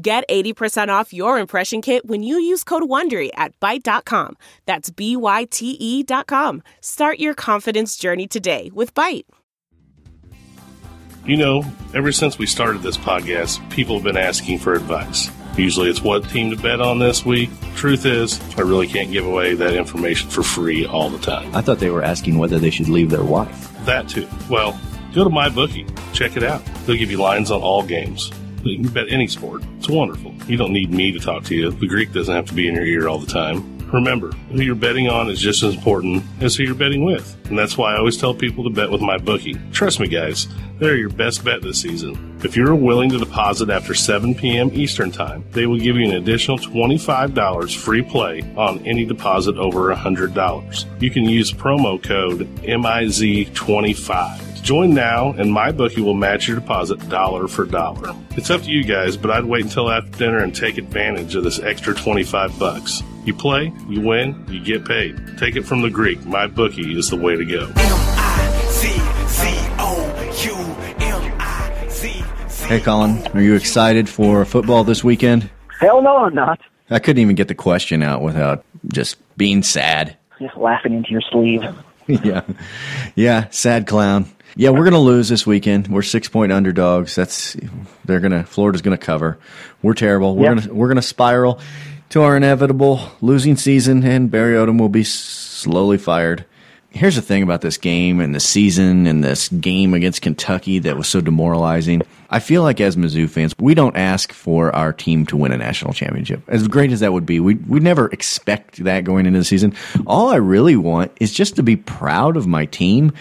Get 80% off your impression kit when you use code WONDERY at Byte.com. That's B-Y-T-E dot com. Start your confidence journey today with Byte. You know, ever since we started this podcast, people have been asking for advice. Usually it's what team to bet on this week. Truth is, I really can't give away that information for free all the time. I thought they were asking whether they should leave their wife. That too. Well, go to MyBookie. Check it out. They'll give you lines on all games. You can bet any sport. It's wonderful. You don't need me to talk to you. The Greek doesn't have to be in your ear all the time. Remember, who you're betting on is just as important as who you're betting with. And that's why I always tell people to bet with MyBookie. Trust me, guys, they're your best bet this season. If you're willing to deposit after 7 p.m. Eastern Time, they will give you an additional $25 free play on any deposit over $100. You can use promo code MIZ25. Join now, and MyBookie will match your deposit dollar for dollar. It's up to you guys, but I'd wait until after dinner and take advantage of this extra 25 bucks. You play, you win, you get paid. Take it from the Greek. MyBookie is the way to go. Hey, Colin, are you excited for football this weekend? Hell no, I'm not. I couldn't even get the question out without just being sad. Just laughing into your sleeve. yeah. Yeah, sad clown. Yeah, we're gonna lose this weekend. We're six point underdogs. That's they're gonna Florida's gonna cover. We're terrible. We're Yep. gonna we're gonna spiral to our inevitable losing season, and Barry Odom will be slowly fired. Here's the thing about this game and the season and this game against Kentucky that was so demoralizing. I feel like as Mizzou fans, we don't ask for our team to win a national championship. As great as that would be, we we never expect that going into the season. All I really want is just to be proud of my team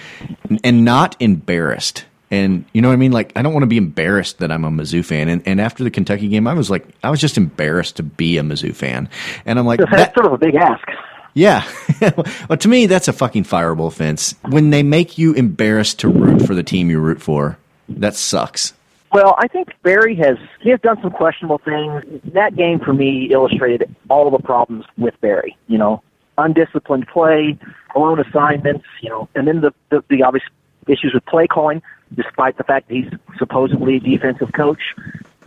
and not embarrassed. And you know what I mean? Like I don't want to be embarrassed that I'm a Mizzou fan. And, and after the Kentucky game, I was like, I was just embarrassed to be a Mizzou fan. And I'm like, That's that, sort of a big ask. yeah. well, to me, that's a fucking fireable offense. When they make you embarrassed to root for the team you root for, that sucks. Well, I think Barry has he has done some questionable things. That game for me illustrated all of the problems with Barry. You know, undisciplined play, blown assignments. You know, and then the the, the obvious issues with play calling. Despite the fact that he's supposedly a defensive coach,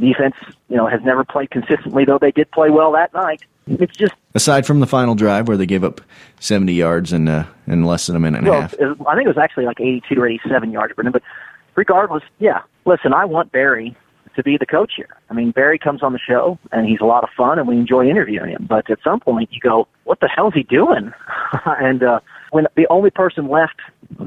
defense you know has never played consistently. Though they did play well that night. It's just Aside from the final drive where they gave up 70 yards in, uh, in less than a minute and a half. I think it was actually like 82 or 87 yards. But regardless, yeah. Listen, I want Barry to be the coach here. I mean, Barry comes on the show and he's a lot of fun, and we enjoy interviewing him. But at some point, you go, "What the hell is he doing?" and uh, when the only person left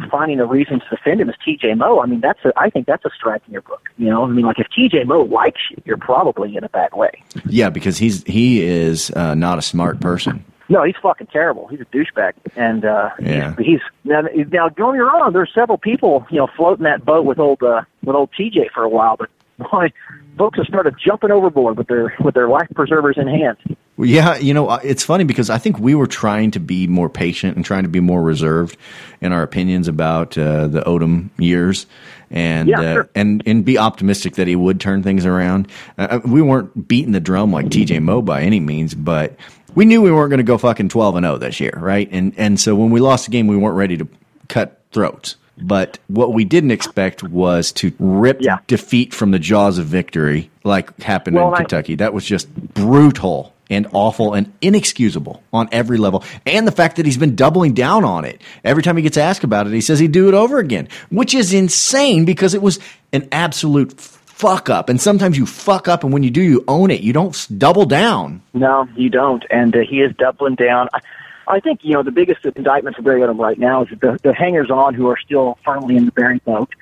finding a reason to defend him is T.J. Moe, I mean, that's a, I think that's a strike in your book. You know, I mean, like if T.J. Moe likes you, you're probably in a bad way. Yeah, because he's he is uh, not a smart person. No, he's fucking terrible. He's a douchebag, and uh, Yeah. he's, he's now. Now, don't get me wrong. There's several people, you know, floating that boat with old uh, with old TJ for a while, but boy, folks have started jumping overboard with their with their life preservers in hand. Yeah, you know, uh, it's funny because I think we were trying to be more patient and trying to be more reserved in our opinions about uh, the Odom years, and Yeah, uh, sure. and and be optimistic that he would turn things around. Uh, we weren't beating the drum like T.J. Moe by any means, but we knew we weren't going to go fucking twelve and zero this year, right? And and so when we lost the game, we weren't ready to cut throats. But what we didn't expect was to rip Yeah. defeat from the jaws of victory, like happened Well, in I- Kentucky. That was just brutal and awful and inexcusable on every level. And the fact that he's been doubling down on it. Every time he gets asked about it, he says he'd do it over again, which is insane because it was an absolute fuck up. And sometimes you fuck up, and when you do, you own it. You don't double down. No, you don't, and uh, he is doubling down. I, I think you know the biggest indictment for Barry Odom right now is the, the hangers on who are still firmly in the Barry boat.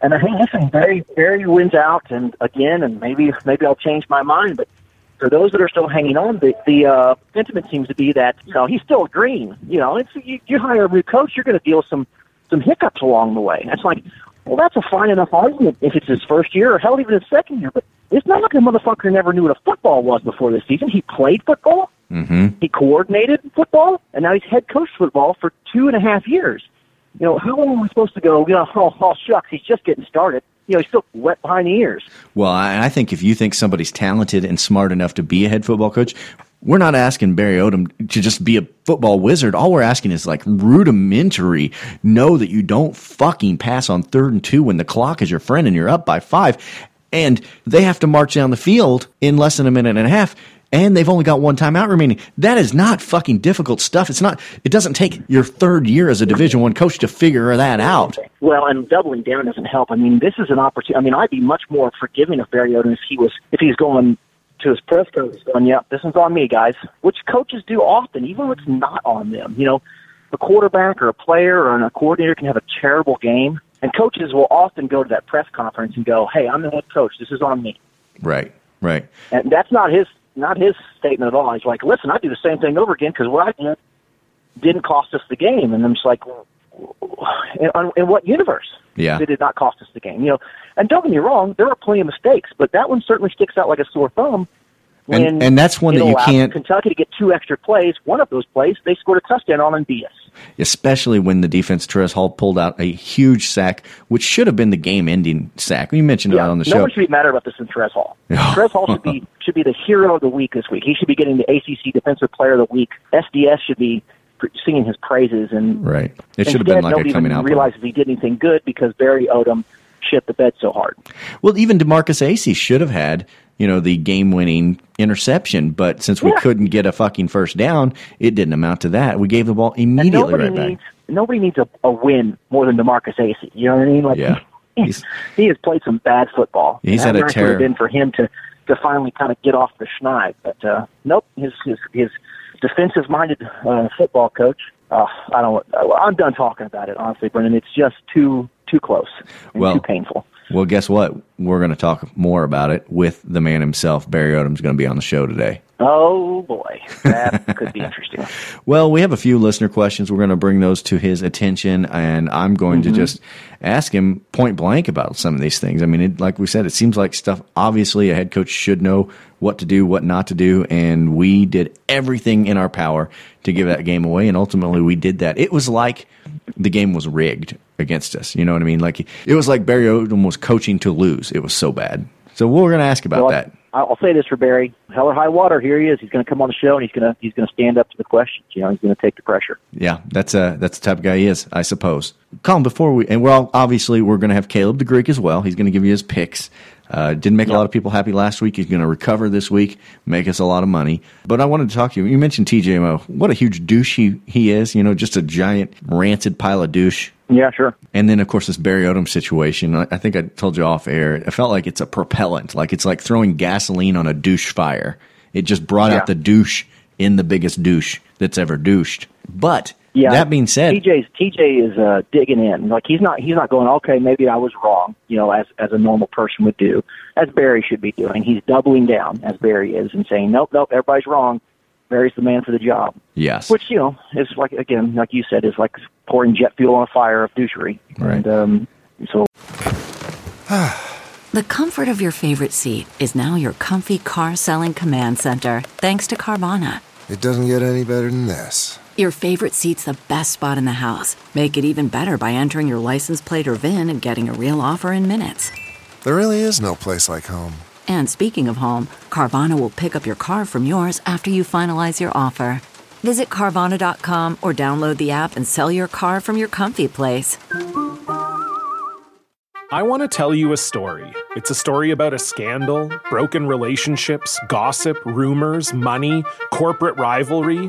And I think listen, Barry Barry wins out, and again, and maybe maybe I'll change my mind, but for those that are still hanging on, the the uh, sentiment seems to be that you know he's still green. You know, it's you, you hire a new coach, you're going to deal some some hiccups along the way. That's like, well, that's a fine enough argument if it's his first year or hell even his second year. But It's not like the motherfucker never knew what a football was before this season. He played football. Mm-hmm. He coordinated football, and now he's head coach football for two and a half years. You know, how long am I supposed to go? You know, oh, oh shucks, he's just getting started. You know, he's still wet behind the ears. Well, I, I think if you think somebody's talented and smart enough to be a head football coach, we're not asking Barry Odom to just be a football wizard. All we're asking is like rudimentary. Know that you don't fucking pass on third and two when the clock is your friend and you're up by five. And they have to march down the field in less than a minute and a half. And they've only got one timeout remaining. That is not fucking difficult stuff. It's not. It doesn't take your third year as a Division One coach to figure that out. Well, and doubling down doesn't help. I mean, this is an opportunity. I mean, I'd be much more forgiving of Barry Odom if he was if he's going to his press conference going, "Yep, this one's on me, guys," which coaches do often, even when it's not on them. You know, a quarterback or a player or a coordinator can have a terrible game, and coaches will often go to that press conference and go, "Hey, I'm the head coach. This is on me." Right. Right. And that's not his not his statement at all. He's like, "Listen, I do the same thing over again because what I did didn't cost us the game." And I'm just like, in, in what universe Yeah. did it not cost us the game? You know, and don't get me wrong, there are plenty of mistakes, but that one certainly sticks out like a sore thumb. And- when and that's one that you can't- Kentucky to get two extra plays. One of those plays, they scored a touchdown on and beat us. especially when the defense Terez Hall pulled out a huge sack, which should have been the game-ending sack. We mentioned that on the no show. No one should be mad about this than Terez Hall. Terez Hall should be should be the hero of the week this week. He should be getting the ACC Defensive Player of the Week. SDS should be singing his praises, and Right. It should have been like a coming out. realizes he did anything good because Barry Odom shit the bed so hard. Well, even DeMarkus Acy should have had, you know, the game-winning interception, but since we Yeah. couldn't get a fucking first down, it didn't amount to that. We gave the ball immediately nobody right back. needs nobody needs a, a win more than DeMarkus Acy. You know what I mean? Like Yeah. he, He's- he has played some bad football. He's had a nice would been for him to to finally kind of get off the schneid, but uh, nope. His his his defensive minded uh, football coach. Uh, I don't. I'm done talking about it. Honestly, Brendon, it's just too too close and Well- too painful. Well, guess what? We're going to talk more about it with the man himself. Barry Odom's going to be on the show today. Oh boy, that could be interesting. Well, we have a few listener questions. We're going to bring those to his attention, and I'm going Mm-hmm. to just ask him point blank about some of these things. I mean, it, like we said, it seems like stuff. Obviously, a head coach should know what to do, what not to do, and we did everything in our power to give that game away, and ultimately, we did that. It was like the game was rigged against us. You know what I mean? Like it was like Barry Odom was coaching to lose. It was so bad. So we're going to ask about Well, that. I'll say this for Barry: hell or high water, here he is. He's going to come on the show and he's going to he's going to stand up to the questions. You know, he's going to take the pressure. Yeah, that's uh that's the type of guy he is, I suppose. Colin, before we and we're obviously we're going to have Caleb the Greek as well. He's going to give you his picks. Uh, didn't make a lot of people happy last week. He's going to recover this week, make us a lot of money. But I wanted to talk to you. You mentioned TJ Moe. What a huge douche he, he is. You know, just a giant rancid pile of douche. Yeah, sure. And then, of course, this Barry Odom situation. I, I think I told you off air. It felt like it's a propellant, like it's like throwing gasoline on a douche fire. It just brought Yeah. out the douche in the biggest douche that's ever douched. But Yeah. that being said, TJ's TJ is uh, digging in. Like he's not he's not going. Okay, maybe I was wrong. You know, as as a normal person would do, as Barry should be doing. He's doubling down as Barry is and saying, nope, nope, everybody's wrong. Barry's the man for the job. yes, Which you know is like again, like you said, is like pouring jet fuel on a fire of douchery. Right. And um, so The comfort of your favorite seat is now your comfy car selling command center, thanks to Carvana. It doesn't get any better than this. Your favorite seat's the best spot in the house. Make it even better by entering your license plate or VIN and getting a real offer in minutes. There really is no place like home. And speaking of home, Carvana will pick up your car from yours after you finalize your offer. Visit Carvana.com or download the app and sell your car from your comfy place. I want to tell you a story. It's a story about a scandal, broken relationships, gossip, rumors, money, corporate rivalry,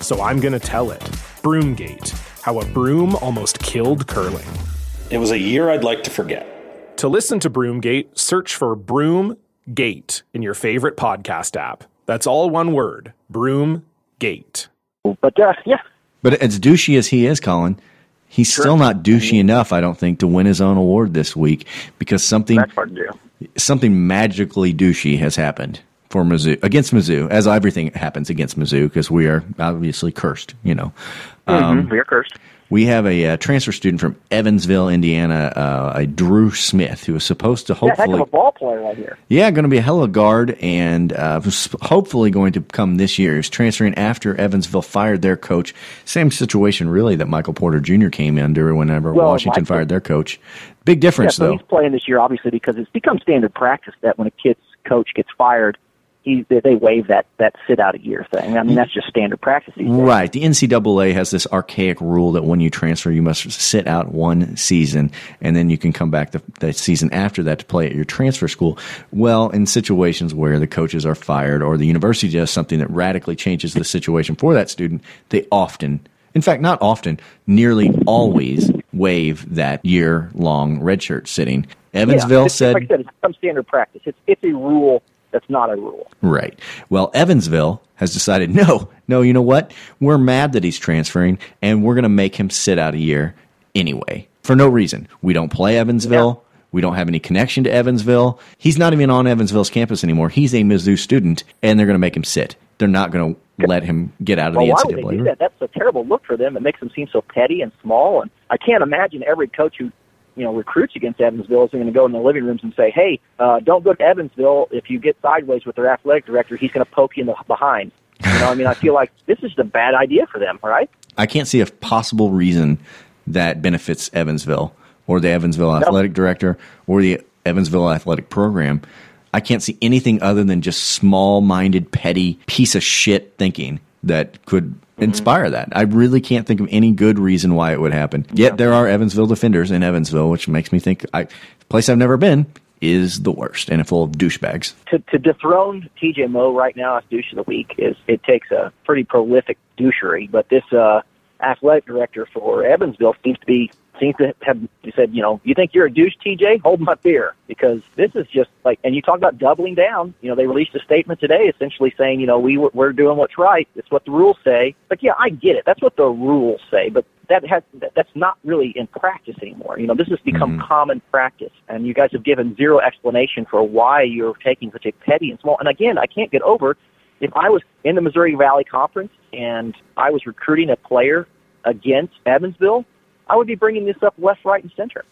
so I'm going to tell it. Broomgate. how a broom almost killed curling. It was a year I'd like to forget. To listen to Broomgate, search for Broomgate in your favorite podcast app. That's all one word Broomgate. But uh, yeah, But as douchey as he is, Colin, he's still not douchey enough, I don't think, to win his own award this week because something that's hard to do. something magically douchey has happened for Mizzou against Mizzou, as everything happens against Mizzou because we are obviously cursed. You know, um, Mhm, we are cursed. we have a, uh transfer student from Evansville, Indiana, uh, a Dru Smith, who is supposed to Yeah, heck hopefully of a ball player right here. yeah, going to be a hell of a guard, and uh, hopefully going to come this year. He's transferring after Evansville fired their coach. Same situation, really, that Michael Porter Jr. came under whenever Well, Washington fired their coach. Big difference, yeah, so though. he's playing this year obviously because it's become standard practice that when a kid's coach gets fired, he they, waive that that sit out a year thing. I mean that's just standard practice. Right. The NCAA has this archaic rule that when you transfer, you must sit out one season and then you can come back the, the season after that to play at your transfer school. Well, in situations where the coaches are fired or the university does something that radically changes the situation for that student, they often, in fact, not often, nearly always waive that year long redshirt sitting. Evansville yeah, it's, said, like I said, it's become standard practice. It's it's a rule that's not a rule. Right. Well, Evansville has decided no, no, you know what? We're mad that he's transferring and we're going to make him sit out a year anyway for no reason. We don't play Evansville. We don't have any connection to Evansville. He's not even on Evansville's campus anymore. He's a Mizzou student and they're going to make him sit. They're not going to let him get out of Well, the why would they do that? That's a terrible look for them. It makes them seem so petty and small. And I can't imagine every coach who you know recruits against Evansville is going to go in the living rooms and say, "Hey, uh, don't go to Evansville. If you get sideways with their athletic director, he's going to poke you in the behind." You know, I mean, I feel like this is a bad idea for them, right? I can't see a possible reason that benefits Evansville or the Evansville athletic director or the Evansville athletic program. I can't see anything other than just small minded, petty piece of shit thinking that could inspire that. I really can't think of any good reason why it would happen. Yet there are Evansville defenders in Evansville, which makes me think I place I've never been is the worst and full of douchebags. to, to dethrone TJ Moe right now as douche of the week is it takes a pretty prolific douchery. But this uh, athletic director for Evansville seems to be seems to have said, you know, you think you're a douche, TJ? Hold my beer because this is just like. And you talk about doubling down. You know, they released a statement today, essentially saying, you know, we we're doing what's right. It's what the rules say. Like, yeah, I get it. That's what the rules say, but that has that's not really in practice anymore. You know, this has become mm-hmm. common practice, and you guys have given zero explanation for why you're taking such a petty and small. And again, I can't get over if I was in the Missouri Valley Conference and I was recruiting a player against Evansville, I would be bringing this up left, right, and center.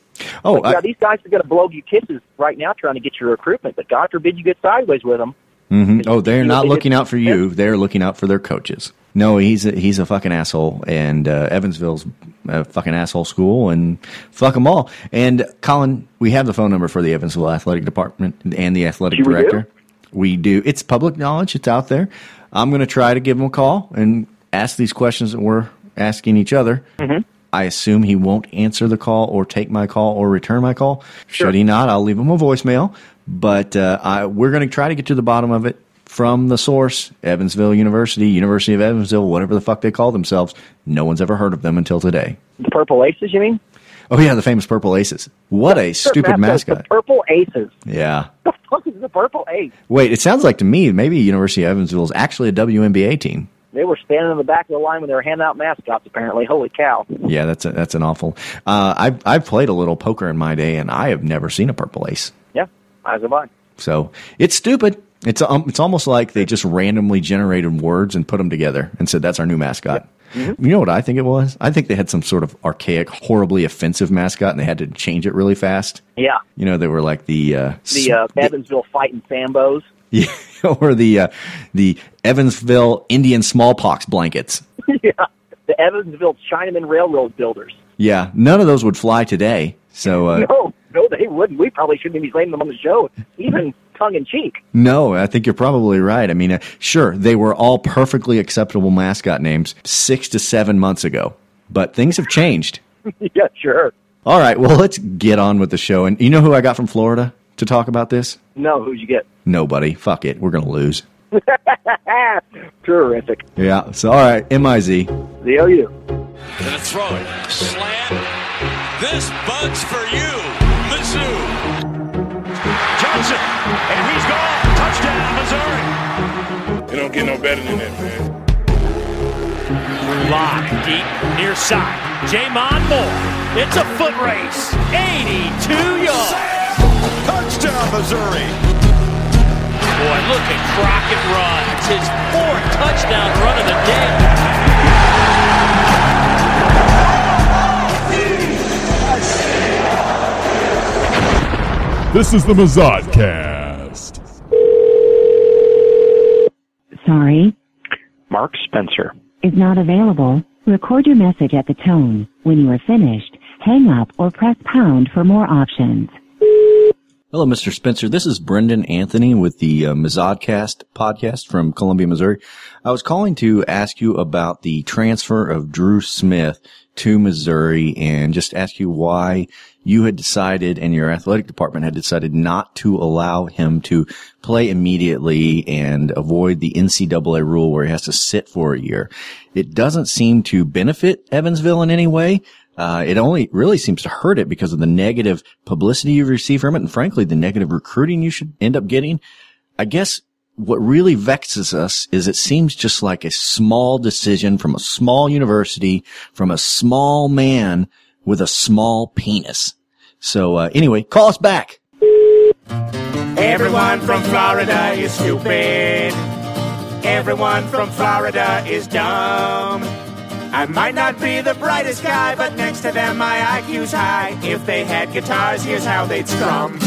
Oh, Like, yeah, these guys are going to blow you kisses right now trying to get your recruitment, but God forbid you get sideways with them. hmm Oh, they're not looking out for you. They're looking out for their coaches. No, he's a, he's a fucking asshole, and uh, Evansville's a fucking asshole school, and fuck them all. And Colin, we have the phone number for the Evansville athletic department and the athletic Do we do? director. We do. It's public knowledge. It's out there. I'm going to try to give them a call and ask these questions that we're asking each other. Mm-hmm. I assume he won't answer the call or take my call or return my call. Should he not, I'll leave him a voicemail. But uh, I, we're going to try to get to the bottom of it from the source, Evansville University, University of Evansville, whatever the fuck they call themselves. No one's ever heard of them until today. The Purple Aces, you mean? Oh yeah, the famous Purple Aces. What a stupid mascot. The Purple Aces. Yeah. The fuck is the Purple Ace? Wait, it sounds like to me maybe University of Evansville is actually a WNBA team. They were standing in the back of the line when they were handing out mascots. Apparently, holy cow! Yeah, that's a, that's an awful. Uh, I've I've played a little poker in my day, and I have never seen a purple ace. Yeah, eyes of mine. So it's stupid. It's um, it's almost like they just randomly generated words and put them together and said that's our new mascot. You know what I think it was? I think they had some sort of archaic, horribly offensive mascot, and they had to change it really fast. Yeah, You know, they were like the uh, the uh, Evansville fighting Sambos. yeah, or the uh, the Evansville Indian smallpox blankets. yeah, the Evansville Chinaman Railroad builders. Yeah, none of those would fly today. So uh, no, no, they wouldn't. We probably shouldn't be naming them on the show, even tongue in cheek. No, I think you're probably right. I mean, uh, sure, they were all perfectly acceptable mascot names six to seven months ago, but things have changed. yeah, sure. All right, well, let's get on with the show. And you know who I got from Florida to talk about this? No, who'd you get? Nobody. Fuck it. We're going to lose. Terrific. Yeah. So, all right, MIZ. The OU. Gonna throw it. Slant. This bud's for you, Mizzou. Johnson, and he's gone. Touchdown, Missouri. You don't get no better than that, man. Lock deep near side. J'Mon Moore. It's a foot race. 82 yards. Touchdown, Missouri. Boy, look at Crockett run. It's his fourth touchdown run of the day. This is the Mazodcast. Sorry. Mark Spencer. Is not available. Record your message at the tone. When you are finished, hang up or press pound for more options. Hello, Mr. Spencer. This is Brendon Anthony with the uh, Mazodcast podcast from Columbia, Missouri. I was calling to ask you about the transfer of Dru Smith to Missouri and just ask you why you had decided and your athletic department had decided not to allow him to play immediately and avoid the NCAA rule where he has to sit for a year. It doesn't seem to benefit Evansville in any way. Uh, it only really seems to hurt it because of the negative publicity you receive from it and frankly, the negative recruiting you should end up getting. I guess what really vexes us is it seems just like a small decision from a small university, from a small man with a small penis. So, uh, anyway, call us back. Everyone from Florida is stupid. Everyone from Florida is dumb. I might not be the brightest guy, but next to them my IQ's high. If they had guitars, here's how they'd strum.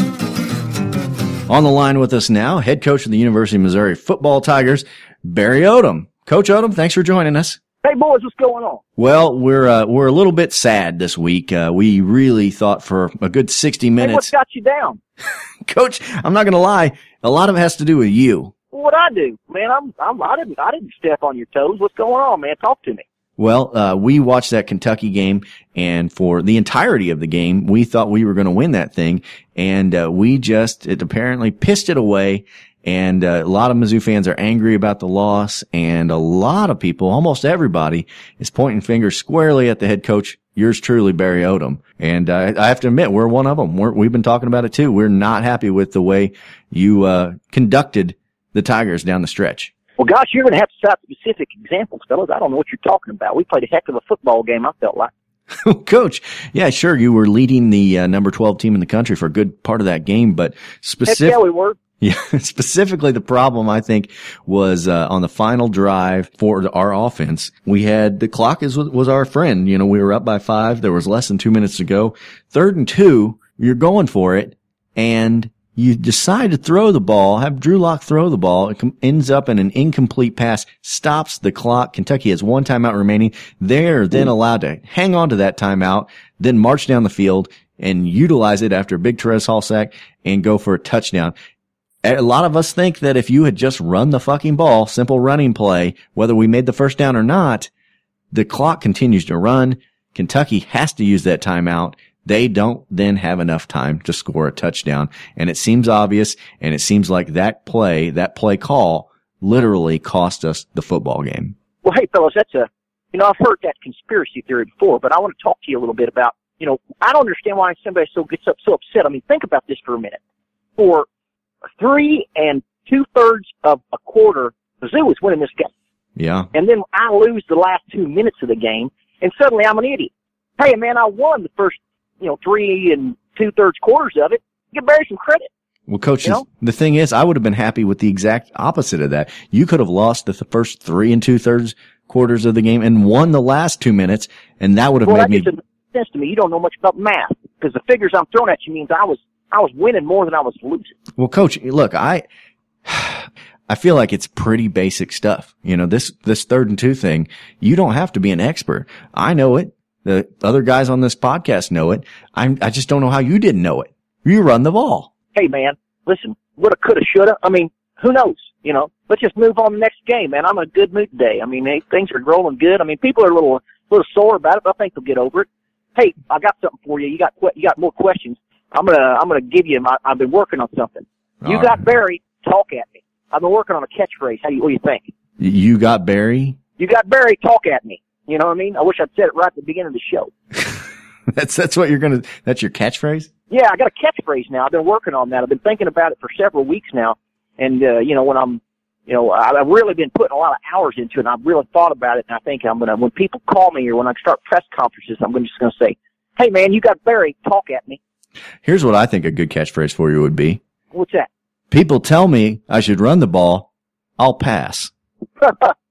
On the line with us now, head coach of the University of Missouri football Tigers, Barry Odom. Coach Odom, thanks for joining us. Hey boys, what's going on? Well, we're uh, we're a little bit sad this week. Uh, we really thought for a good sixty minutes. Hey, what's got you down, Coach? I'm not going to lie. A lot of it has to do with you. What I do, man? I'm, I'm I didn't I didn't step on your toes. What's going on, man? Talk to me. Well, uh, we watched that Kentucky game, and for the entirety of the game, we thought we were going to win that thing, and uh, we just it apparently pissed it away. And uh, a lot of Mizzou fans are angry about the loss, and a lot of people, almost everybody, is pointing fingers squarely at the head coach, yours truly, Barry Odom. And uh, I have to admit, we're one of them. We're, we've been talking about it too. We're not happy with the way you uh, conducted the Tigers down the stretch. Well, gosh, you're going to have to cite specific examples, fellas. I don't know what you're talking about. We played a heck of a football game. I felt like. Coach, yeah, sure, you were leading the uh, number twelve team in the country for a good part of that game, but specific. Yeah, we were. Yeah, specifically the problem I think was uh, on the final drive for our offense. We had the clock is was our friend. You know, we were up by five. There was less than two minutes to go. Third and two, you're going for it, and you decide to throw the ball, have Drew Lock throw the ball. It com- ends up in an incomplete pass, stops the clock. Kentucky has one timeout remaining. They're then allowed to hang on to that timeout, then march down the field and utilize it after a big Terez Hall sack and go for a touchdown. A lot of us think that if you had just run the fucking ball, simple running play, whether we made the first down or not, the clock continues to run. Kentucky has to use that timeout. They don't then have enough time to score a touchdown. And it seems obvious. And it seems like that play, that play call literally cost us the football game. Well, hey, fellas, that's a, you know, I've heard that conspiracy theory before, but I want to talk to you a little bit about, you know, I don't understand why somebody so gets up so upset. I mean, think about this for a minute. For three and two thirds of a quarter, Mizzou was winning this game. Yeah. And then I lose the last two minutes of the game, and suddenly I'm an idiot. Hey, man, I won the first, you know, three and two thirds quarters of it. Give Barry some credit. Well, coach, You know? the thing is, I would have been happy with the exact opposite of that. You could have lost the first three and two thirds quarters of the game and won the last two minutes, and that would have well, made that me. sense to me. You don't know much about math because the figures I'm throwing at you means I was I was winning more than I was losing. Well, coach, look, I, I feel like it's pretty basic stuff. You know, this, this third and two thing, you don't have to be an expert. I know it. The other guys on this podcast know it. I'm, I just don't know how you didn't know it. You run the ball. Hey, man, listen, woulda, coulda, shoulda. I mean, who knows? You know, let's just move on to the next game, man. I'm in a good mood today. I mean, hey, things are rolling good. I mean, people are a little, little sore about it, but I think they'll get over it. Hey, I got something for you. You got, you got more questions. I'm gonna, I'm gonna give you. My, I've been working on something. You All got Barry. Talk at me. I've been working on a catchphrase. How do you, what do you think? You got Barry? You got Barry. Talk at me. You know what I mean? I wish I'd said it right at the beginning of the show. that's that's what you're gonna. That's your catchphrase. Yeah, I got a catchphrase now. I've been working on that. I've been thinking about it for several weeks now. And uh, you know, when I'm, you know, I've really been putting a lot of hours into it. and I've really thought about it. And I think I'm gonna, when people call me or when I start press conferences, I'm just gonna say, "Hey, man, you got Barry? Talk at me." Here's what I think a good catchphrase for you would be. What's that? People tell me I should run the ball. I'll pass.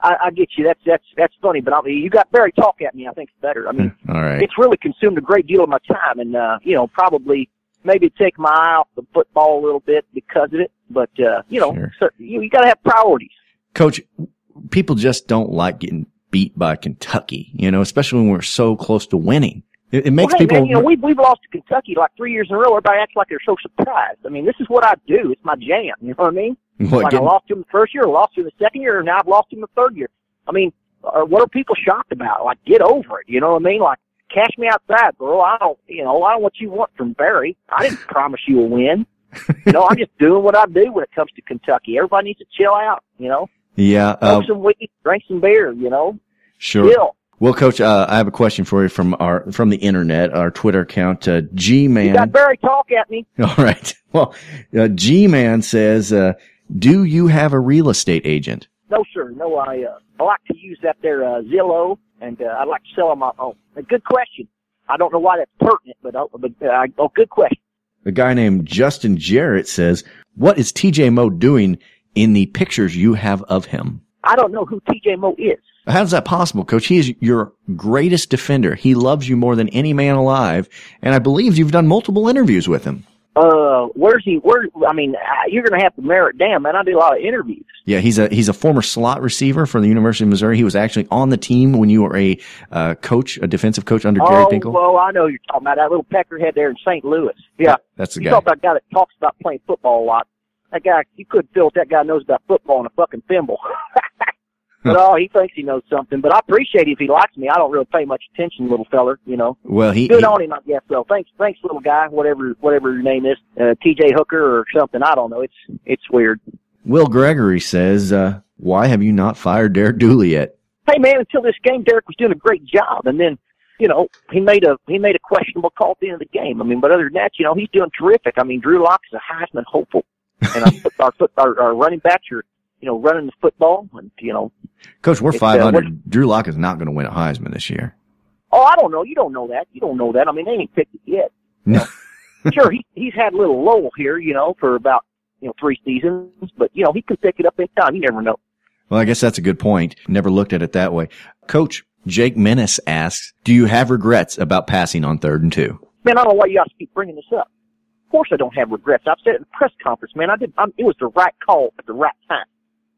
I, I get you. That's that's that's funny, but I mean, you got Barry talk at me. I think it's better. I mean, All right. it's really consumed a great deal of my time, and uh, you know, probably maybe take my eye off the football a little bit because of it. But uh, you know, Sure. so you, you got to have priorities. Coach, people just don't like getting beat by Kentucky, you know, especially when we're so close to winning. It, it makes well, hey, people. man, you know, we've we've lost to Kentucky like three years in a row. Everybody acts like they're so surprised. I mean, this is what I do. It's my jam. You know what I mean? What, like getting- I lost to him the first year, I lost to him the second year, and now I've lost him the third year. I mean, uh, what are people shocked about? Like, get over it. You know what I mean? Like, cash me outside, bro. I don't, you know, I don't what you want from Barry. I didn't promise you a win. You know, I'm just doing what I do when it comes to Kentucky. Everybody needs to chill out. You know, yeah, uh, smoke some weed, drink some beer. You know, sure. chill. Well, Coach, uh, I have a question for you from our from the internet, our Twitter account, uh, G Man. You got. Barry talk at me. All right. Well, uh, G Man says, uh, "Do you have a real estate agent?" No, sir. No, I uh, I like to use that there uh, Zillow, and uh, I like to sell on my own. A good question. I don't know why that's pertinent, but uh, but uh, oh, good question. A guy named Justin Jarrett says, "What is TJ Moe doing in the pictures you have of him?" I don't know who TJ Moe is. How's that possible, Coach? He is your greatest defender. He loves you more than any man alive, and I believe you've done multiple interviews with him. Uh, where's he? Where? I mean, uh, you're gonna have to merit it down, man. I do a lot of interviews. Yeah, he's a he's a former slot receiver for the University of Missouri. He was actually on the team when you were a uh, coach, a defensive coach under Gary oh, well, I know you're talking about that little peckerhead there in St. Louis. Yeah, That's the you guy. talk about a guy that talks about playing football a lot. That guy, you couldn't feel that guy knows about football in a fucking thimble. but oh, he thinks he knows something. But I appreciate it if he likes me. I don't really pay much attention, little feller. You know. Well, he, Good he- on him, I guess. So thanks, thanks, little guy. Whatever, whatever your name is, uh, T.J. Hooker or something. I don't know. It's it's weird. Will Gregory says, uh, "Why have you not fired Derek Dooley yet?" Hey man, until this game, Derek was doing a great job, and then you know he made a he made a questionable call at the end of the game. I mean, but other than that, you know he's doing terrific. I mean, Drew Lock is a Heisman hopeful, and our our, our our running backs are you know running the football, and you know Coach, we're It's, uh, five hundred. Drew Lock is not going to win a Heisman this year. oh I don't know, you don't know that, you don't know that. I mean, they ain't picked it yet. No. sure, he he's had a little lull here, you know, for about you know three seasons, but you know he can pick it up in time. You never know. Well, I guess that's a good point. Never looked at it that way. Coach Jake Menace asks, "Do you have regrets about passing on third and two? Man, I don't know why you guys keep bringing this up. Of course, I don't have regrets. I've said it in the press conference, man. I did. I'm, it was the right call at the right time.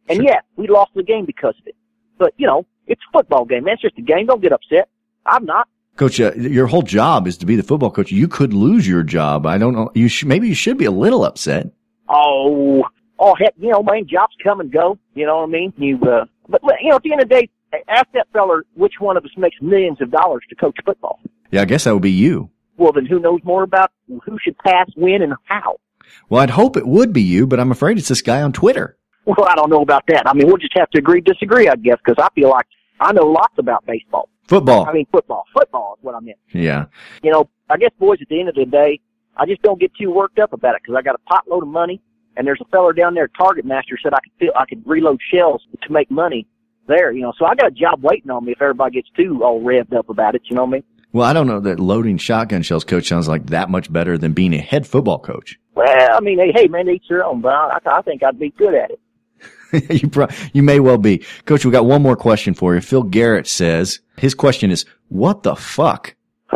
And yeah, we lost the game because of it. But you know, it's a football game, man. It's just a game. Don't get upset. I'm not. Coach, uh, your whole job is to be the football coach. You could lose your job. I don't know. You sh- maybe you should be a little upset. Oh, oh, heck, you know, man, jobs come and go. You know what I mean? You, uh, but you know, at the end of the day, ask that feller which one of us makes millions of dollars to coach football. Yeah, I guess that would be you. Well, then who knows more about who should pass, when, and how? Well, I'd hope it would be you, but I'm afraid it's this guy on Twitter. Well, I don't know about that. I mean, we'll just have to agree, disagree, I guess, because I feel like I know lots about baseball. Football. I mean, football. Football is what I meant. Yeah. You know, I guess, boys, at the end of the day, I just don't get too worked up about it because I got a potload of money, and there's a feller down there, Target Master, said I could feel I could reload shells to make money there. You know, so I got a job waiting on me if everybody gets too all revved up about it. You know what I mean? Well, I don't know that loading shotgun shells coach sounds like that much better than being a head football coach. Well, I mean, hey, hey man, each their own, but I, I think I'd be good at it. you pro- you may well be. Coach, we got one more question for you. Phil Garrett says his question is, "What the fuck?"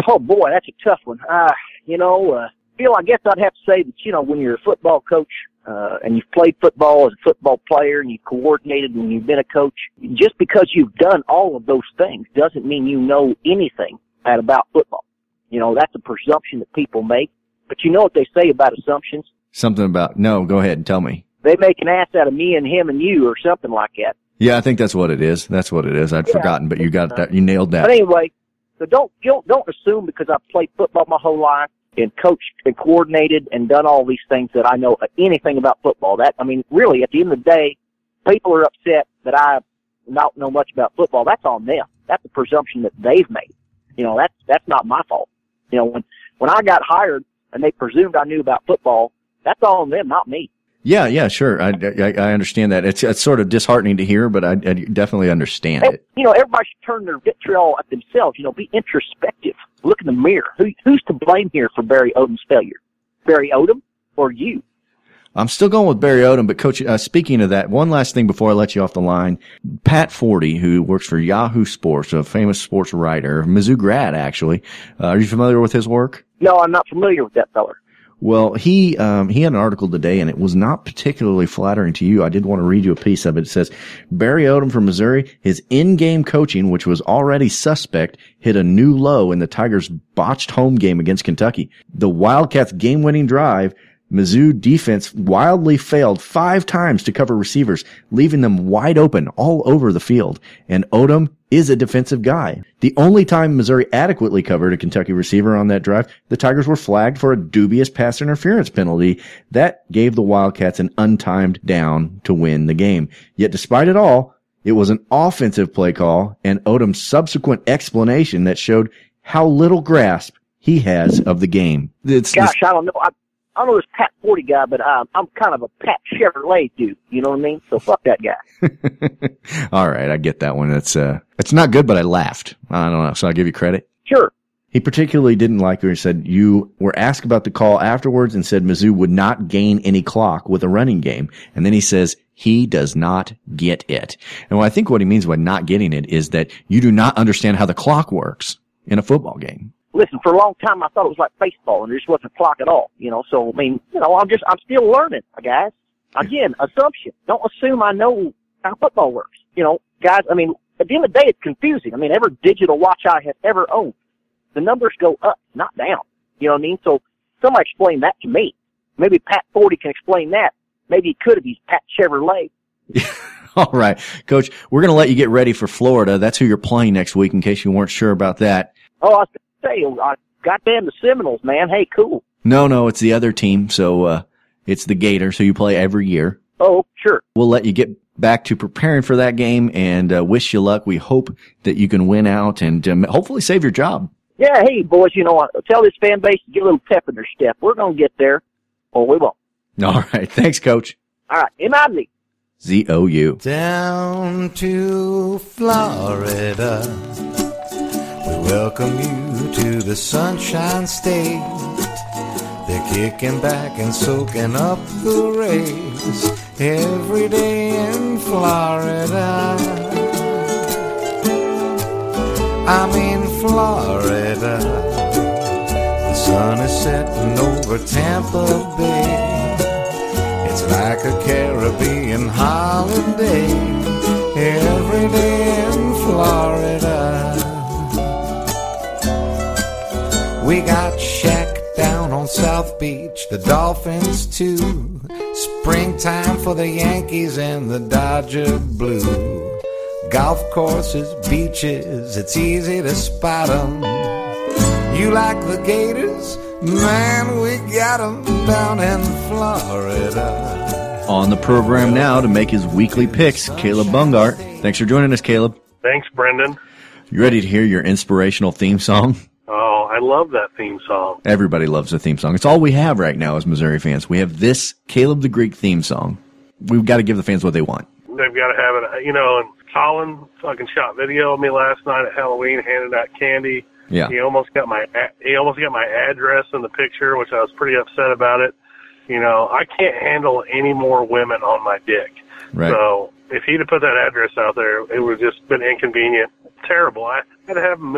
Oh boy, that's a tough one. Uh, you know, uh, Phil, I guess I'd have to say that, you know, when you're a football coach, uh, and you've played football as a football player and you've coordinated and you've been a coach, just because you've done all of those things doesn't mean you know anything at about football. You know, that's a presumption that people make. But you know what they say about assumptions? Something about no. Go ahead and tell me. They make an ass out of me and him and you or something like that. Yeah, I think that's what it is. That's what it is. I'd Yeah. forgotten, but you got that. You nailed that. But anyway, so don't don't don't assume because I've played football my whole life and coached and coordinated and done all these things that I know anything about football. That I mean, really, at the end of the day, people are upset that I don't know much about football. That's on them. that's a presumption that they've made. You know, that's that's not my fault. You know, when when I got hired and they presumed I knew about football, that's all on them, not me. Yeah, yeah, sure. I, I, I understand that. It's it's sort of disheartening to hear, but I, I definitely understand And, it. you know, everybody should turn their vitriol at themselves. You know, be introspective. Look in the mirror. Who, who's to blame here for Barry Odom's failure? Barry Odom or you? I'm still going with Barry Odom, but coach, uh, speaking of that, one last thing before I let you off the line. Pat Forde, who works for Yahoo Sports, a famous sports writer, Mizzou grad actually. Uh, are you familiar with his work? No, I'm not familiar with that feller. Well, he um, he had an article today, and it was not particularly flattering to you. I did want to read you a piece of it. It says Barry Odom from Missouri, his in-game coaching, which was already suspect, hit a new low in the Tigers' botched home game against Kentucky. The Wildcats' game-winning drive. Mizzou defense wildly failed five times to cover receivers, leaving them wide open all over the field. And Odom is a defensive guy. The only time Missouri adequately covered a Kentucky receiver on that drive, the Tigers were flagged for a dubious pass interference penalty that gave the Wildcats an untimed down to win the game. Yet despite it all, it was an offensive play call and Odom's subsequent explanation that showed how little grasp he has of the game. It's, Gosh, I don't know. I, I don't know this Pat Forde guy, but um, I'm kind of a Pat Chevrolet dude. You know what I mean? So fuck that guy. all right, I get that one. That's, uh, it's not good, but I laughed. I don't know, so I'll give you credit. Sure. He particularly didn't like where he said you were asked about the call afterwards and said Mizzou would not gain any clock with a running game. And then he says he does not get it. And what I think what he means by not getting it is that you do not understand how the clock works in a football game. Listen, for a long time I thought it was like baseball, and there just wasn't a clock at all. You know, so I mean, you know, I'm just I'm still learning, guys. Again, assumption. Don't assume I know how football works. You know, guys. I mean, at the end of the day, it's confusing. I mean, every digital watch I have ever owned, the numbers go up, not down. You know what I mean? So somebody explain that to me. Maybe Pat Forde can explain that. Maybe he could if he's Pat Chevrolet. All right, coach, we're going to let you get ready for Florida. That's who you're playing next week in case you weren't sure about that. Oh, I say, uh, goddamn the Seminoles, man. Hey, cool. No, no, it's the other team. So, uh, it's the Gators who you play every year. Oh, sure. We'll let you get back to preparing for that game and uh, wish you luck. We hope that you can win out and um, hopefully save your job. Yeah, hey, boys, you know what? Tell this fan base to get a little pep in their step. We're going to get there, or we won't. All right. Thanks, coach. All right. Imagine. Z O U. Down to Florida. We welcome you to the Sunshine State. They're kicking back and soaking up the rays every day in Florida. I'm in Florida. The sun is setting over Tampa Bay. It's like a Caribbean holiday every day in Florida. We got Shaq down on South Beach, the Dolphins too. Springtime for the Yankees and the Dodger blue. Golf courses, beaches, it's easy to spot 'em. You like the Gators? Man, we got 'em down in Florida. On the program now to make his weekly picks, Caleb Bungart. Thanks for joining us, Caleb. Thanks, Brendon. You ready to hear your inspirational theme song? Oh, I love that theme song. Everybody loves the theme song. It's all we have right now as Missouri fans. We have this Caleb the Greek theme song. We've got to give the fans what they want. They've got to have it, you know, and Colin fucking shot video of me last night at Halloween, handing out candy. Yeah. He almost got my he almost got my address in the picture, which I was pretty upset about it. You know, I can't handle any more women on my dick. Right. So if he'd have put that address out there, it would have just been inconvenient, terrible. I had to have him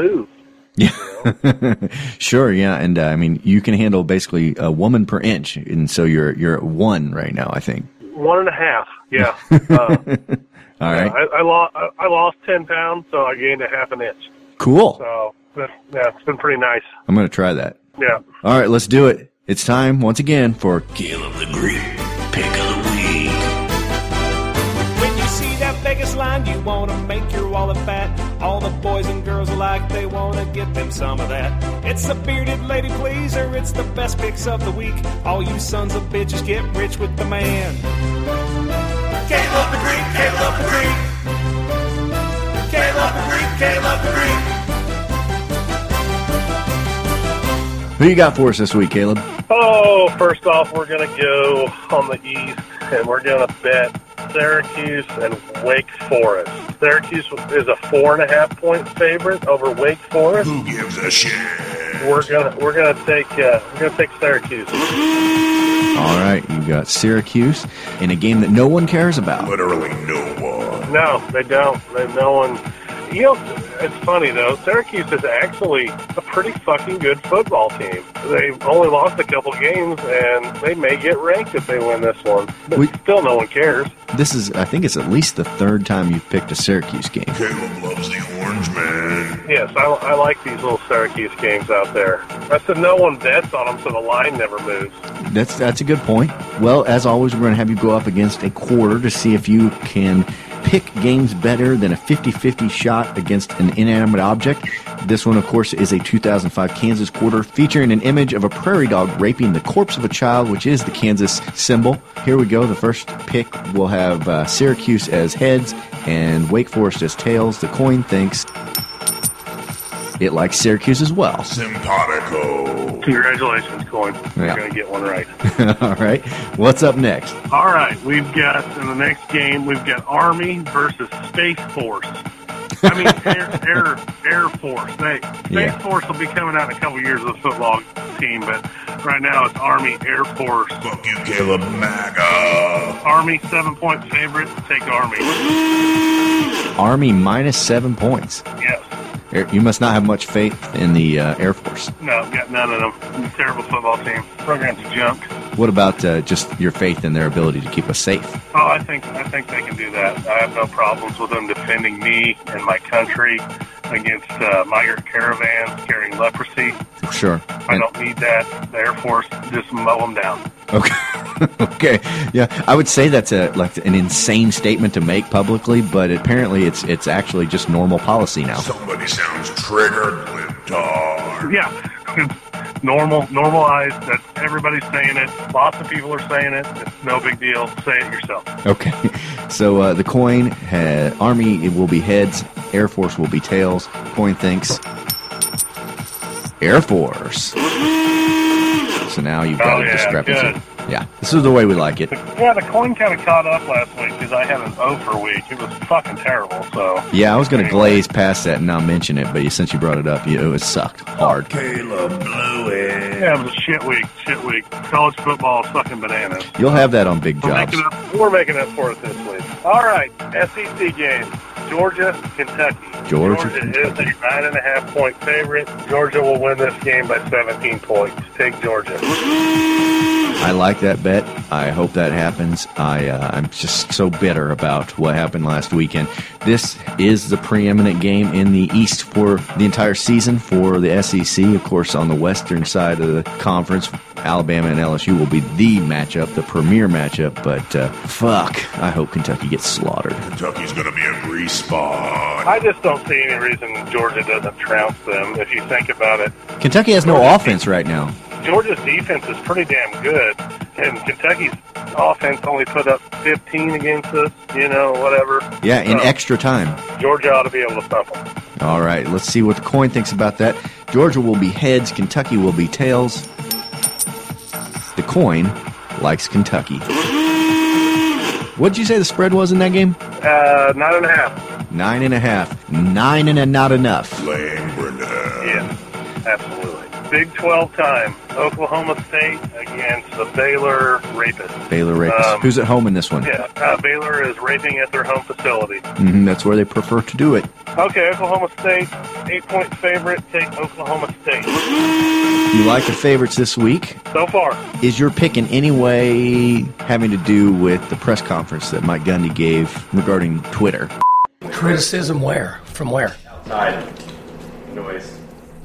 move. sure, yeah, and uh, I mean you can handle basically a woman per inch, and so you're you're at one right now, I think. One and a half. Yeah. Uh, All right, I, I lost I lost ten pounds, so I gained a half an inch. cool. So that, yeah, it's been pretty nice. I'm going to try that. Yeah. All right, let's do it. It's time once again for Caleb the Greek pick of the week. When you see that Vegas line, you want to make your wallet fat. All the boys and girls they want to get them some of that. It's the bearded lady pleaser, it's the best picks of the week. All you sons of bitches get rich with the man. Caleb the Greek, Caleb the Greek. Caleb the Greek, Caleb the Greek. Who you got for us this week, Caleb? Oh, first off, we're going to go on the East, and we're going to bet Syracuse and Wake Forest. Syracuse is a four and a half point favorite over Wake Forest. Who gives a shit? We're gonna we're gonna take uh, we're gonna take Syracuse. All right, you got Syracuse in a game that no one cares about. Literally no one. No, they don't. They, no one. You know, it's funny though. Syracuse is actually a pretty fucking good football team. They've only lost a couple games, and they may get ranked if they win this one. But We- still, no one cares. This is, I think, it's at least the third time you've picked a Syracuse game. Caleb loves the orange man. Yes, I, I like these little Syracuse games out there. I said no one bets on them, so the line never moves. That's that's a good point. Well, as always, we're going to have you go up against a quarter to see if you can pick games better than a 50-50 shot against an inanimate object. This one, of course, is a 2005 Kansas quarter featuring an image of a prairie dog raping the corpse of a child, which is the Kansas symbol. Here we go. The first pick will have uh, Syracuse as heads and Wake Forest as tails. The coin thinks it likes Syracuse as well. Simpatico. Congratulations, Coin. You're Yeah. going to get one right. All right. What's up next? All right, we've got in the next game we've got Army versus Space Force. I mean Air Air, Air Force. They, Space Yeah. Force will be coming out in a couple years with a football team, but right now it's Army Air Force. Fuck you, Caleb MAGA. Army seven point favorite. Take Army. Army minus seven points. Yes. You must not have much faith in the uh, Air Force. No, got none of them. Terrible football team. Program's junk. What about uh, just your faith in their ability to keep us safe? Oh, I think I think they can do that. I have no problems with them defending me and my country against uh, migrant caravans carrying leprosy. Sure. I don't need that. The Air Force just mow them down. Okay. okay. Yeah, I would say that's a like an insane statement to make publicly, but apparently it's it's actually just normal policy now. Somebody sounds triggered, libtard. Yeah, it's normal, normalized. That everybody's saying it. Lots of people are saying it. It's no big deal. Say it yourself. Okay. So uh, the coin ha- army it will be heads, Air Force will be tails. Coin thinks Air Force. So now you've got Oh, a yeah, discrepancy. good. Yeah, this is the way we like it. Yeah, the coin kind of caught up last week because I had an O for week. It was fucking terrible. So Yeah, I was going to glaze past that and not mention it, but you, since you brought it up, you, it sucked hard. Caleb blew it. yeah, it was a shit week. Shit week. College football is fucking bananas. You'll have that on big We're jobs. making, up, we're making up for it this week. All right, SEC game. Georgia, Kentucky. Georgia, is a nine and a half point favorite. Georgia will win this game by 17 points. Take Georgia. I like that bet. I hope that happens. I uh, I'm just so bitter about what happened last weekend. This is the preeminent game in the East for the entire season for the SEC. Of course, on the western side of the conference, Alabama and LSU will be the matchup, the premier matchup. But uh, fuck, I hope Kentucky gets slaughtered. Kentucky's gonna be a grease spot. I just don't see any reason Georgia doesn't trounce them. If you think about it, Kentucky has no offense right now. Georgia's defense is pretty damn good, and Kentucky's offense only put up 15 against us. You know, whatever. Yeah, in So, extra time. Georgia ought to be able to stop them. All right, let's see what the coin thinks about that. Georgia will be heads, Kentucky will be tails. The coin likes Kentucky. What'd you say the spread was in that game? Uh, nine and a half. Nine and a half. Nine and a not enough. Yeah, absolutely. Big 12 time. Oklahoma State against the Baylor Rapists. Baylor Rapists. Um, Who's at home in this one? Yeah, uh, Baylor is raping at their home facility. hmm that's where they prefer to do it. Okay, Oklahoma State, eight point favorite. Take Oklahoma State. You like the favorites this week? So far, Is your pick in any way having to do with the press conference that Mike Gundy gave regarding Twitter? Criticism where? From where? Outside noise.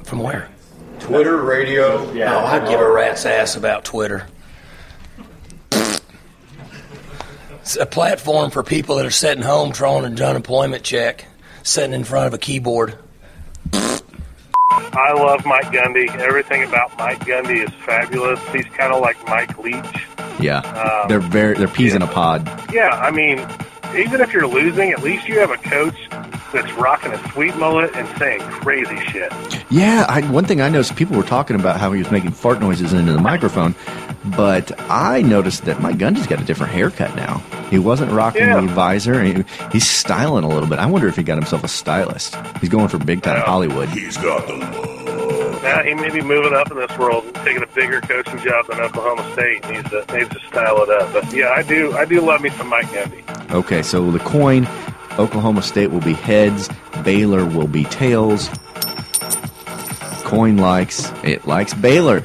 From where? Twitter, radio. Yeah. Oh, I give a rat's ass about Twitter. It's a platform for people that are sitting home drawing an unemployment check, sitting in front of a keyboard. I love Mike Gundy. Everything about Mike Gundy is fabulous. He's kind of like Mike Leach. Yeah, Um, they're very they're peas in a pod. Yeah, I mean, even if you're losing, at least you have a coach that's rocking a sweet mullet and saying crazy shit. Yeah, I, one thing I noticed, people were talking about how he was making fart noises into the microphone, but I noticed that Mike Gundy's got a different haircut now. He wasn't rocking Yeah. the visor. He, he's styling a little bit. I wonder if he got himself a stylist. He's going for big time Hollywood. He's got the love. Now he may be moving up in this world, taking a bigger coaching job than Oklahoma State. Needs to needs to style it up. But yeah, I do I do love me some Mike Gundy. Okay, so the coin, Oklahoma State will be heads, Baylor will be tails. Coin likes, it likes Baylor.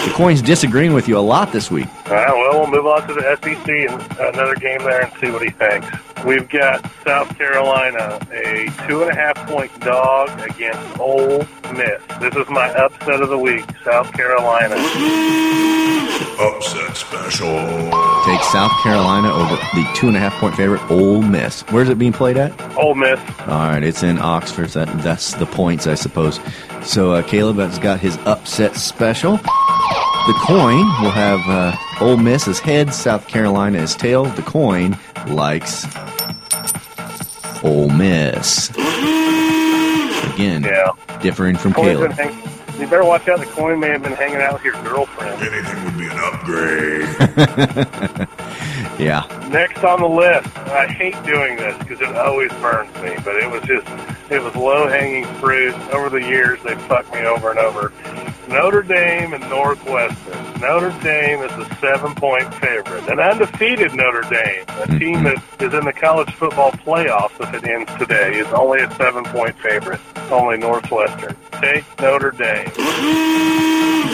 The coin's disagreeing with you a lot this week. All right, well, we'll move on to the SEC and another game there and see what he thinks. We've got South Carolina, a two and a half point dog against Ole Miss. This is my upset of the week, South Carolina. Upset special. Take South Carolina over the two and a half point favorite, Ole Miss. Where's it being played at? Ole Miss. All right, it's in Oxford. That, that's the points, I suppose. So uh, Caleb has got his upset special. The coin will have uh, Ole Miss as heads, South Carolina as tails. The coin likes Ole Miss. Again, Yeah. differing from Coin's Caleb. Been you better watch out. The coin may have been hanging out with your girlfriend. Anything would be an upgrade. Yeah. Next on the list, I hate doing this because it always burns me, but it was just, it was low hanging fruit. Over the years, they fucked me over and over. Notre Dame and Northwestern. Notre Dame is a seven point favorite. An undefeated Notre Dame, a mm-hmm. team that is in the college football playoffs if it ends today, is only a seven point favorite. Only Northwestern. Take Notre Dame.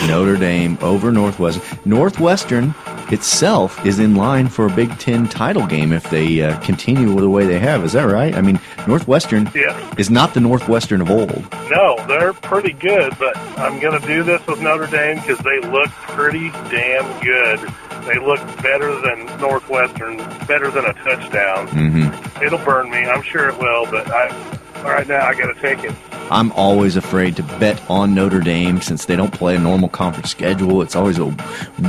Notre Dame over Northwestern. Northwestern itself is in line for a Big Ten title game if they uh, continue the way they have. Is that right? I mean, Northwestern Yeah. is not the Northwestern of old. No, they're pretty good, but I'm going to do this with Notre Dame because they look pretty damn good. They look better than Northwestern, better than a touchdown. Mm-hmm. It'll burn me. I'm sure it will, but I, right now I got to take it. I'm always afraid to bet on Notre Dame since they don't play a normal conference schedule. It's always a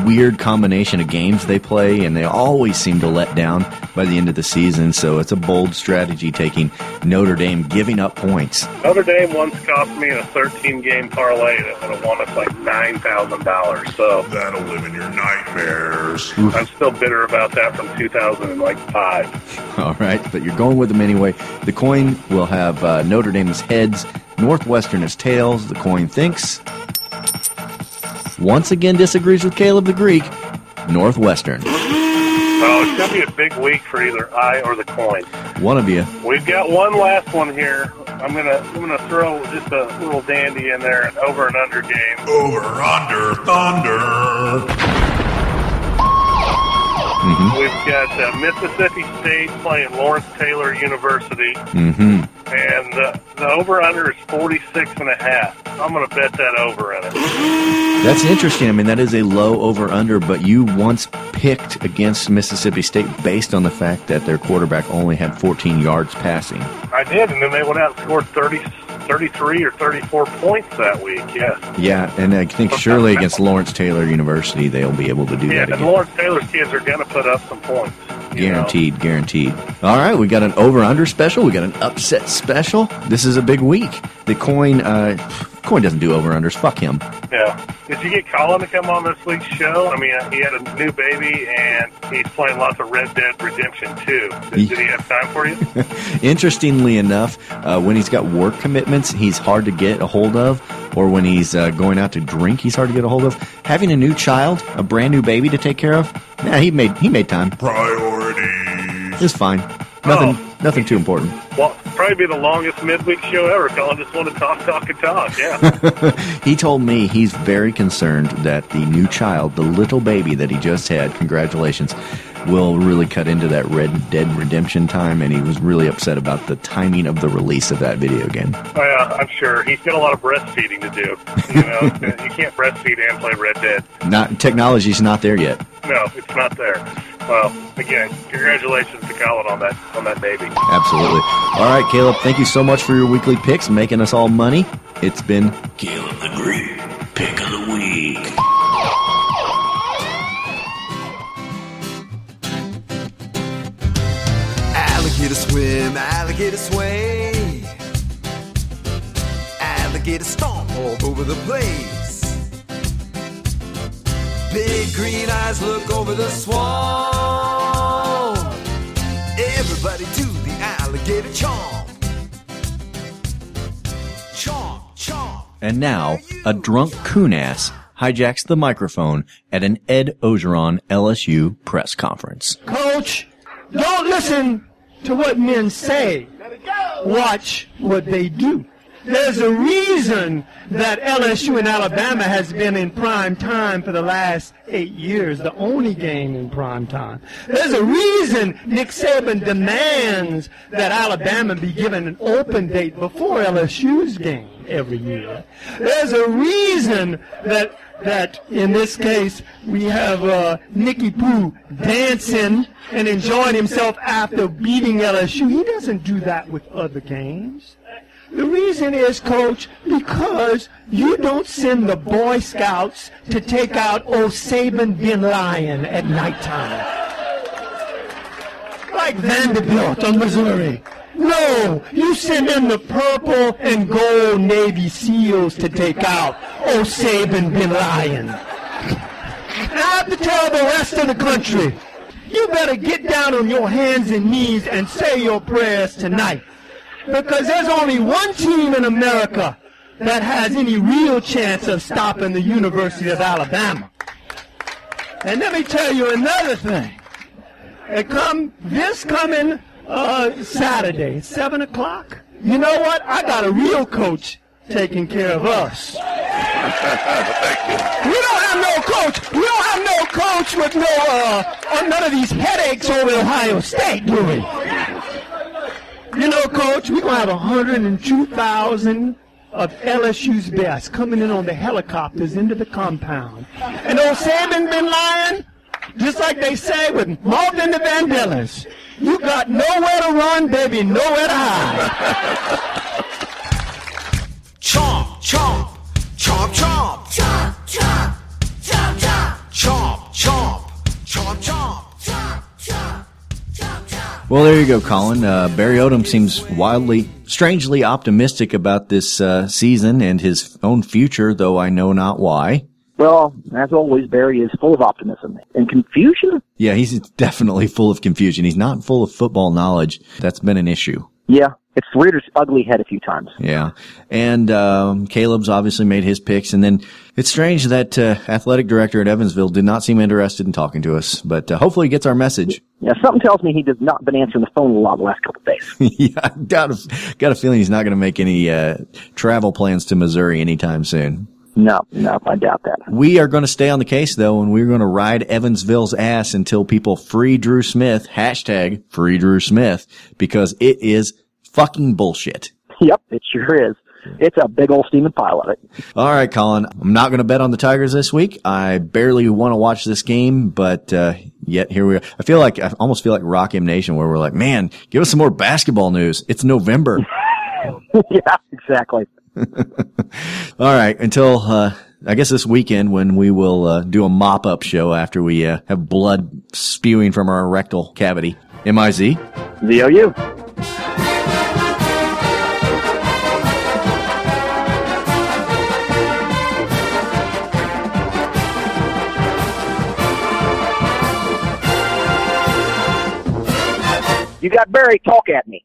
weird combination of games they play, and they always seem to let down by the end of the season. So it's a bold strategy taking Notre Dame giving up points. Notre Dame once cost me in a 13 game parlay that would have won us like $9,000. So that'll live in your nightmares. I'm still bitter about that from 2005. All right, but you're going with them anyway. The coin will have uh, Notre Dame as heads, Northwestern is tails. The coin thinks. Once again, disagrees with Caleb the Greek. Northwestern. Oh, it's going to be a big week for either I or the coin. One of you. We've got one last one here. I'm gonna I'm gonna throw just a little dandy in there, an over and under game. Over under thunder. Mm-hmm. We've got uh, Mississippi State playing Lawrence Taylor University, Mm-hmm. and the, the over under is 46 and a half. I'm gonna bet that over in it. That's interesting. I mean, that is a low over under, but you once picked against Mississippi State based on the fact that their quarterback only had 14 yards passing. I did, and then they went out and scored 30, 33 or 34 points that week. Yes. Yeah, and I think surely against Lawrence Taylor University, they'll be able to do Yeah, that and again. Lawrence Taylor's kids are gonna put up some points. you know. Guaranteed, guaranteed. All right, we got an over under special. We got an upset special. This is a big week. The coin, uh, coin doesn't do over unders. Fuck him. Yeah. Did you get Colin to come on this week's show? I mean, uh, he had a new baby and he's playing lots of Red Dead Redemption 2. Did, did he have time for you? Interestingly enough, uh, when he's got work commitments, he's hard to get a hold of, or when he's uh, going out to drink, he's hard to get a hold of. Having a new child, a brand new baby to take care of, yeah, he made he made time. Priorities. It's fine. Nothing, nothing too important. Well, probably be the longest midweek show ever. Colin just wanted to talk, talk, and talk. Yeah. he told me he's very concerned that the new child, the little baby that he just had, congratulations, will really cut into that Red Dead Redemption time, and he was really upset about the timing of the release of that video game. Oh, yeah, I'm sure. He's got a lot of breastfeeding to do. You know, you can't breastfeed and play Red Dead. Not technology's not there yet. No, it's not there. Well, again, congratulations to Colin on that on that baby. Absolutely. All right, Caleb, thank you so much for your weekly picks, making us all money. It's been Caleb the Greek, pick of the week. Alligator swim, alligator Alligator sway, alligator stomp all over the place. Big green eyes look over the swamp. Everybody do the alligator chomp. Chomp, chomp. And now, a drunk coon ass hijacks the microphone at an Ed Orgeron LSU press conference. Coach, don't listen to what men say. Watch what they do. There's a reason that LSU in Alabama has been in prime time for the last eight years, the only game in prime time. There's a reason Nick Saban demands that Alabama be given an open date before LSU's game every year. There's a reason that that in this case we have uh, Nicky Poo dancing and enjoying himself after beating LSU. He doesn't do that with other games. The reason is, Coach, because you don't send the Boy Scouts to take out Osaban Bin Laden at nighttime. Like Vanderbilt on Missouri. No, you send in the purple and gold Navy SEALs to take out Osaban Bin Laden. And I have to tell the rest of the country, you better get down on your hands and knees and say your prayers tonight because there's only one team in America that has any real chance of stopping the University of Alabama. And let me tell you another thing. It come this coming uh, Saturday, seven o'clock. You know what? I got a real coach taking care of us. We don't have no coach. We don't have no coach with no uh, none of these headaches over Ohio State, do we? You know, Coach, we're going to have 102,000 of LSU's best coming in on the helicopters into the compound. And old Sam has been lying, just like they say with Martin the Vandellas. You got nowhere to run, baby, nowhere to hide. chomp, chomp, chomp. Chomp, chomp, chomp, chomp. Chomp, chomp. Well, there you go, Colin. Uh, Barry Odom seems wildly, strangely optimistic about this uh, season and his own future, though I know not why. Well, as always, Barry is full of optimism and confusion. Yeah, he's definitely full of confusion. He's not full of football knowledge. That's been an issue. Yeah, it's reared its ugly head a few times. Yeah. And um, Caleb's obviously made his picks. And then it's strange that uh, athletic director at Evansville did not seem interested in talking to us, but uh, hopefully he gets our message. Yeah, something tells me he has not been answering the phone a lot the last couple of days. yeah, I got a, got a feeling he's not going to make any uh, travel plans to Missouri anytime soon. No, no, I doubt that. We are going to stay on the case though, and we're going to ride Evansville's ass until people free Dru Smith, hashtag free Dru Smith, because it is fucking bullshit. Yep, it sure is. It's a big old steaming pile of it. All right, Colin. I'm not going to bet on the Tigers this week. I barely want to watch this game, but uh, yet here we are. I feel like I almost feel like Rock M Nation, where we're like, man, give us some more basketball news. It's November. yeah, exactly. All right, until uh, I guess this weekend when we will uh, do a mop up show after we uh, have blood spewing from our rectal cavity. M I Z Z O U. You got Barry, talk at me.